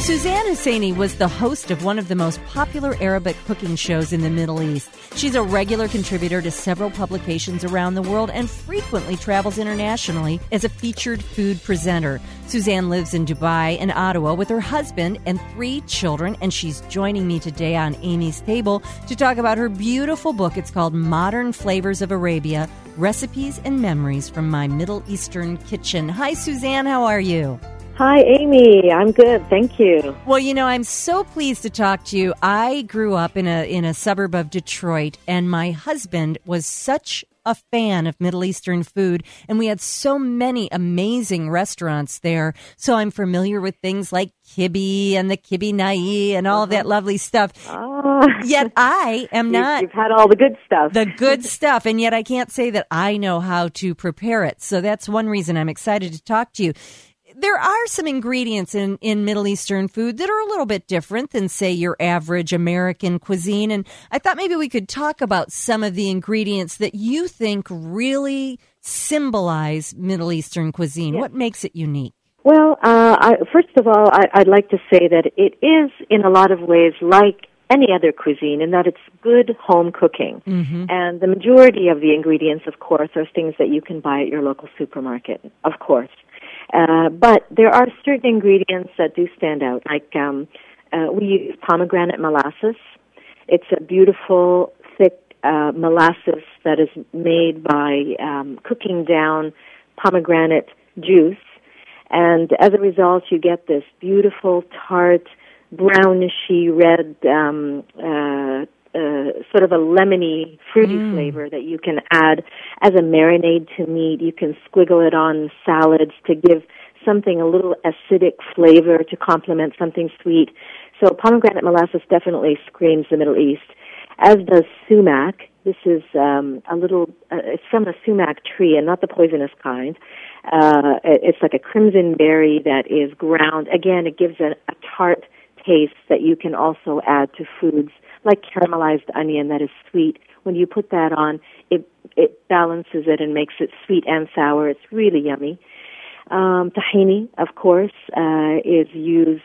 Suzanne Husseini was the host of one of the most popular Arabic cooking shows in the Middle East. She's a regular contributor to several publications around the world and frequently travels internationally as a featured food presenter. Suzanne lives in Dubai and Ottawa with her husband and three children, and she's joining me today on Amy's Table to talk about her beautiful book. It's called Modern Flavors of Arabia Recipes and Memories from My Middle Eastern Kitchen. Hi, Suzanne. How are you? Hi, Amy. I'm good. Thank you. Well, you know, I'm so pleased to talk to you. I grew up in a in a suburb of Detroit, and my husband was such a fan of Middle Eastern food, and we had so many amazing restaurants there. So I'm familiar with things like kibbe and the kibbe nai and all uh-huh. that lovely stuff. Uh, yet I am not. You've had all the good stuff. The good stuff, and yet I can't say that I know how to prepare it. So that's one reason I'm excited to talk to you there are some ingredients in, in Middle Eastern food that are a little bit different than, say, your average American cuisine. And I thought maybe we could talk about some of the ingredients that you think really symbolize Middle Eastern cuisine. What makes it unique? Well, uh, I, first of all, I, would like to say that it is, in a lot of ways, like any other cuisine in that it's good home cooking. Mm-hmm. And the majority of the ingredients, of course, are things that you can buy at your local supermarket, of course. Uh, but there are certain ingredients that do stand out. Like um, uh, we use pomegranate molasses. It's a beautiful, thick uh, molasses that is made by um, cooking down pomegranate juice, and as a result, you get this beautiful, tart, brownishy red um, uh, uh, sort of a lemony, fruity mm. flavor that you can add as a marinade to meat. You can squiggle it on salads to give something a little acidic flavor to complement something sweet. So pomegranate molasses definitely screams the Middle East, as does sumac. This is um, a little, uh, it's from a sumac tree and not the poisonous kind. Uh, it's like a crimson berry that is ground. Again, it gives a, a tart taste that you can also add to foods like caramelized onion that is sweet. When you put that on, it it balances it and makes it sweet and sour. It's really yummy. Um, tahini, of course, uh, is used,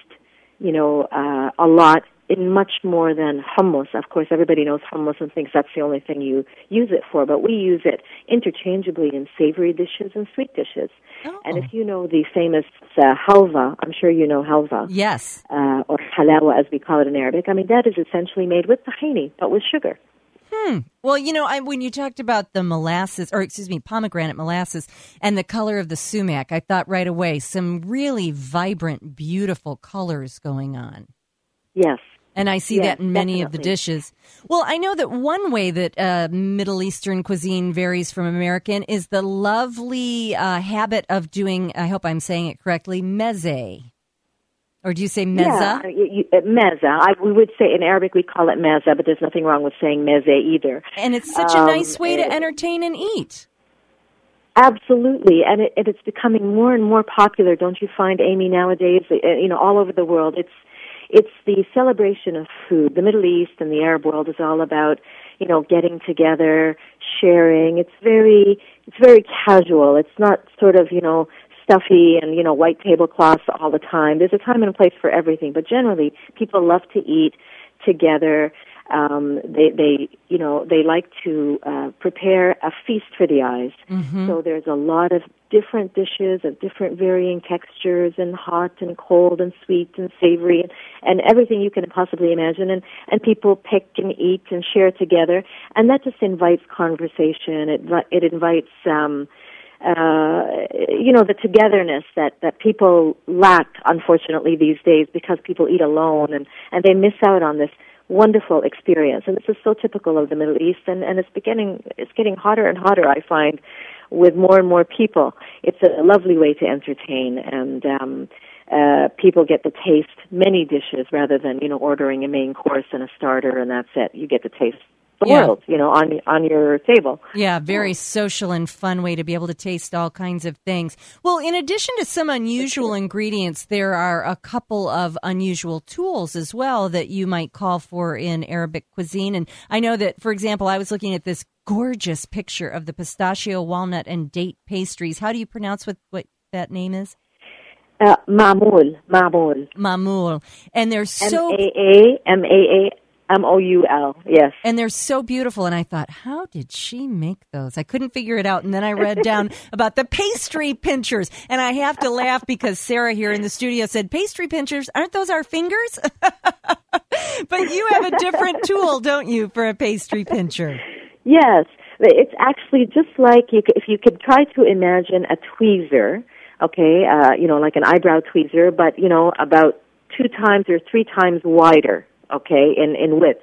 you know, uh, a lot in much more than hummus. Of course, everybody knows hummus and thinks that's the only thing you use it for, but we use it interchangeably in savory dishes and sweet dishes. Oh. And if you know the famous uh, halva, I'm sure you know halva. Yes. Uh, or halawa, as we call it in Arabic. I mean, that is essentially made with tahini, but with sugar. Hmm. Well, you know, I, when you talked about the molasses, or excuse me, pomegranate molasses, and the color of the sumac, I thought right away some really vibrant, beautiful colors going on. Yes. And I see that in many definitely. of the dishes. Well, I know that one way that uh, Middle Eastern cuisine varies from American is the lovely uh, habit of doing, I hope I'm saying it correctly, meze. Or do you say meza? Yeah, you, you, uh, meza. I, we would say in Arabic we call it meza, but there's nothing wrong with saying meze either. And it's such um, a nice way to entertain and eat. Absolutely, and it, it's becoming more and more popular. Don't you find, Amy? Nowadays, uh, you know, all over the world, it's it's the celebration of food. The Middle East and the Arab world is all about, you know, getting together, sharing. It's very, it's very casual. It's not sort of, you know, stuffy and, you know, white tablecloths all the time. There's a time and a place for everything, but generally people love to eat together um, they they you know they like to uh, prepare a feast for the eyes. Mm-hmm. So there's a lot of different dishes of different varying textures and hot and cold and sweet and savory and, and everything you can possibly imagine and and people pick and eat and share together and that just invites conversation it it invites um uh, you know, the togetherness that, that people lack, unfortunately, these days because people eat alone and, and they miss out on this wonderful experience. And this is so typical of the Middle East, and, and it's beginning, it's getting hotter and hotter, I find, with more and more people. It's a lovely way to entertain, and um, uh, people get to taste many dishes rather than, you know, ordering a main course and a starter, and that's it. You get to taste the Yeah. world, you know, on on your table. Yeah, very social and fun way to be able to taste all kinds of things. Well, in addition to some unusual ingredients, there are a couple of unusual tools as well that you might call for in Arabic cuisine. And I know that, for example, I was looking at this gorgeous picture of the pistachio, walnut, and date pastries. How do you pronounce what, what that name is? Uh, mamul, mamul, Mamoul. And they're so A A M A A M O U L. Yes. and they're so beautiful. And I thought, how did she make those? I couldn't figure it out. And then I read down about the pastry pinchers. And I have to laugh because Sarah here in the studio said, pastry pinchers, aren't those our fingers? but you have a different tool, don't you, for a pastry pincher? Yes, it's actually just like you, if you could try to imagine a tweezer, okay, uh, you know, like an eyebrow tweezer, but you know, about two times or three times wider, okay, in in width.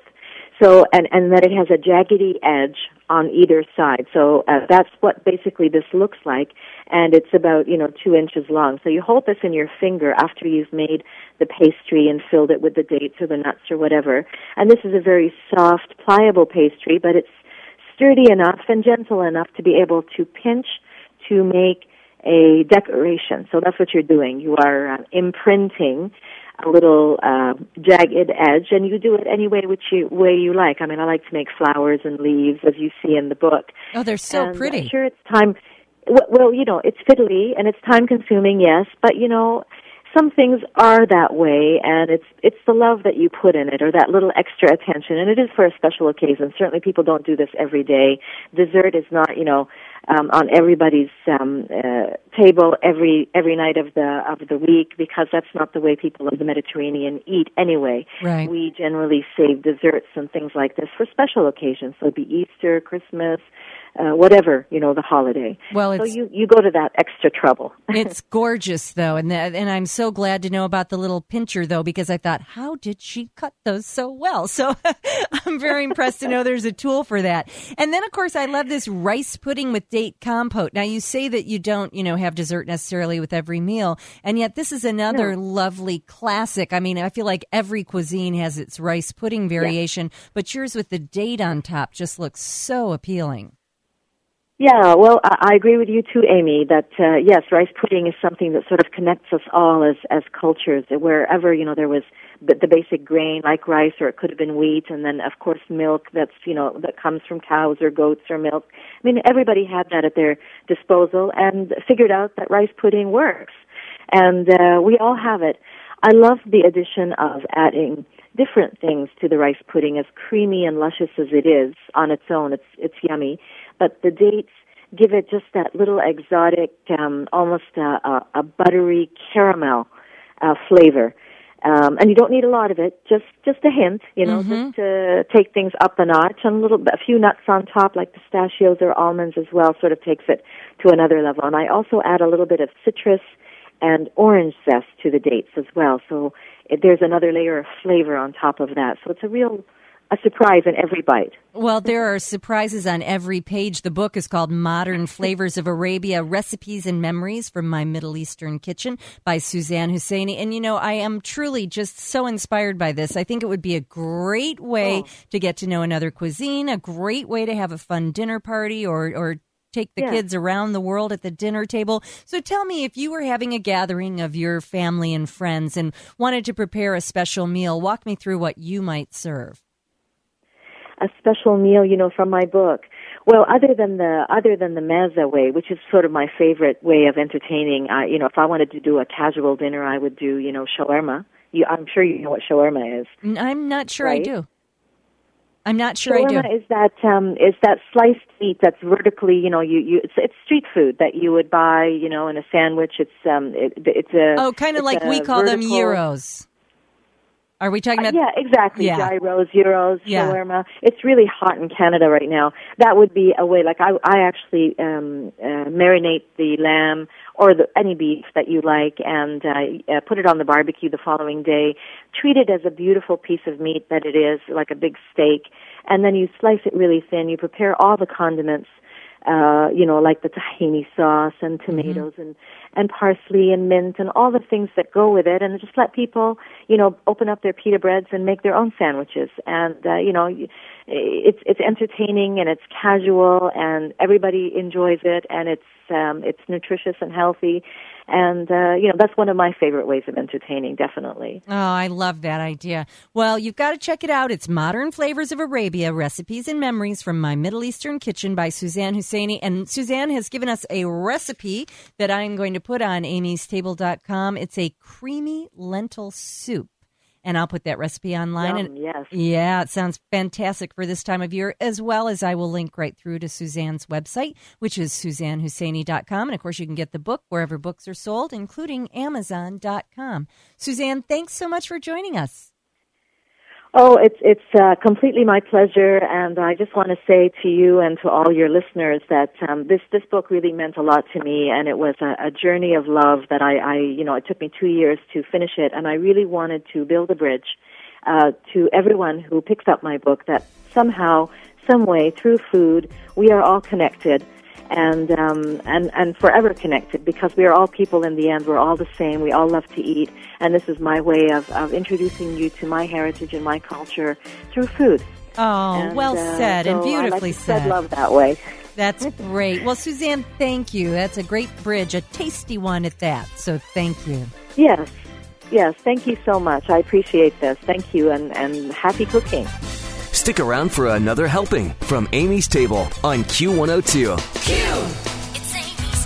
So, and and that it has a jaggedy edge on either side. So uh, that's what basically this looks like, and it's about you know two inches long. So you hold this in your finger after you've made the pastry and filled it with the dates or the nuts or whatever. And this is a very soft, pliable pastry, but it's sturdy enough and gentle enough to be able to pinch to make a decoration. So that's what you're doing. You are uh, imprinting a little uh, jagged edge, and you do it any way which you way you like. I mean, I like to make flowers and leaves, as you see in the book. Oh, they're so And, pretty. Sure, it's time. Well, you know, it's fiddly and it's time consuming, yes, but you know, some things are that way, and it's it's the love that you put in it, or that little extra attention, and it is for a special occasion. Certainly, people don't do this every day. Dessert is not, you know, um, on everybody's um, uh, table every every night of the of the week because that's not the way people of the Mediterranean eat anyway. Right. We generally save desserts and things like this for special occasions. So it'd be Easter, Christmas, uh, whatever you know, the holiday. Well, so you you go to that extra trouble. It's gorgeous though, and that, and I'm so glad to know about the little pincher though because I thought, how did she cut those so well? So I'm very impressed to know there's a tool for that. And then of course I love this rice pudding with date compote. Now you say that you don't, you know, have dessert necessarily with every meal, and yet this is another lovely classic. I mean, I feel like every cuisine has its rice pudding variation, but yours with the date on top just looks so appealing. Yeah, well, I, agree with you too, Amy. That uh, yes, rice pudding is something that sort of connects us all as as cultures. Wherever you know there was the basic grain like rice, or it could have been wheat, and then of course milk. That's you know that comes from cows or goats or milk. I mean, everybody had that at their disposal and figured out that rice pudding works, and uh, we all have it. I love the addition of adding different things to the rice pudding, as creamy and luscious as it is on its own. It's it's yummy, but the dates give it just that little exotic, um, almost a, a, a buttery caramel uh, flavor. Um, and you don't need a lot of it, just just a hint, you know, just to take things up a notch. And a little, a few nuts on top, like pistachios or almonds as well, sort of takes it to another level. And I also add a little bit of citrus and orange zest to the dates as well. So there's another layer of flavor on top of that. So it's a real a surprise in every bite. Well, there are surprises on every page. The book is called Modern Flavors of Arabia Recipes and Memories from My Middle Eastern Kitchen by Suzanne Husseini. And, you know, I am truly just so inspired by this. I think it would be a great way oh. to get to know another cuisine, a great way to have a fun dinner party or, or take the Yeah. kids around the world at the dinner table. So tell me if you were having a gathering of your family and friends and wanted to prepare a special meal, walk me through what you might serve. a special meal, you know, from my book. Well, other than the other than the mezza way, which is sort of my favorite way of entertaining, I, you know, if I wanted to do a casual dinner, I would do, you know, shawarma. You, I'm sure you know what shawarma is. I'm not sure I do. I'm not sure I do. shawarma is that um, is that sliced meat that's vertically, you know, you, you it's, it's street food that you would buy, you know, in a sandwich. It's um, it, it's a Oh, kind of like we call them vertical- gyros. Are we talking Uh, yeah, exactly. Yeah. Gyros, gyros, Yeah. shawarma. It's really hot in Canada right now. That would be a way. Like I, I actually um, uh, marinate the lamb or the, any beef that you like, and uh, uh, put it on the barbecue the following day. Treat it as a beautiful piece of meat that it is, like a big steak, and then you slice it really thin. You prepare all the condiments uh, you know, like the tahini sauce and tomatoes and and parsley and mint and all the things that go with it, and just let people, you know, open up their pita breads and make their own sandwiches. And uh, you know, it's it's entertaining and it's casual and everybody enjoys it and it's um, it's nutritious and healthy and uh, you know that's one of my favorite ways of entertaining definitely. Oh i love that idea. Well you've got to check it out. It's modern flavors of arabia recipes and memories from my middle eastern kitchen by suzanne husseini and suzanne has given us a recipe that i'm going to put on amystable.com it's a creamy lentil soup and I'll put that recipe online. Yum, and yes. Yeah, it sounds fantastic for this time of year, as well as I will link right through to Suzanne's website, which is suzannehusseini.com. And of course, you can get the book wherever books are sold, including amazon.com. Suzanne, thanks so much for joining us. Oh, it's it's uh, completely my pleasure, and I just want to say to you and to all your listeners that um, this this book really meant a lot to me, and it was a, a journey of love that I, I you know it took me two years to finish it, and I really wanted to build a bridge uh, to everyone who picks up my book that somehow, some way, through food, we are all connected and um, and and forever connected because we are all people in the end. We're all the same. We all love to eat, and this is my way of, of introducing you to my heritage and my culture through food. Oh, and, well uh, said so and beautifully I like said. love that way. That's great. Well, Suzanne, thank you. That's a great bridge, a tasty one at that. So thank you. Yes, yes. Thank you so much. I appreciate this. Thank you, and and happy cooking. Stick around for another helping from Amy's Table on Q102. Q. It's Amy's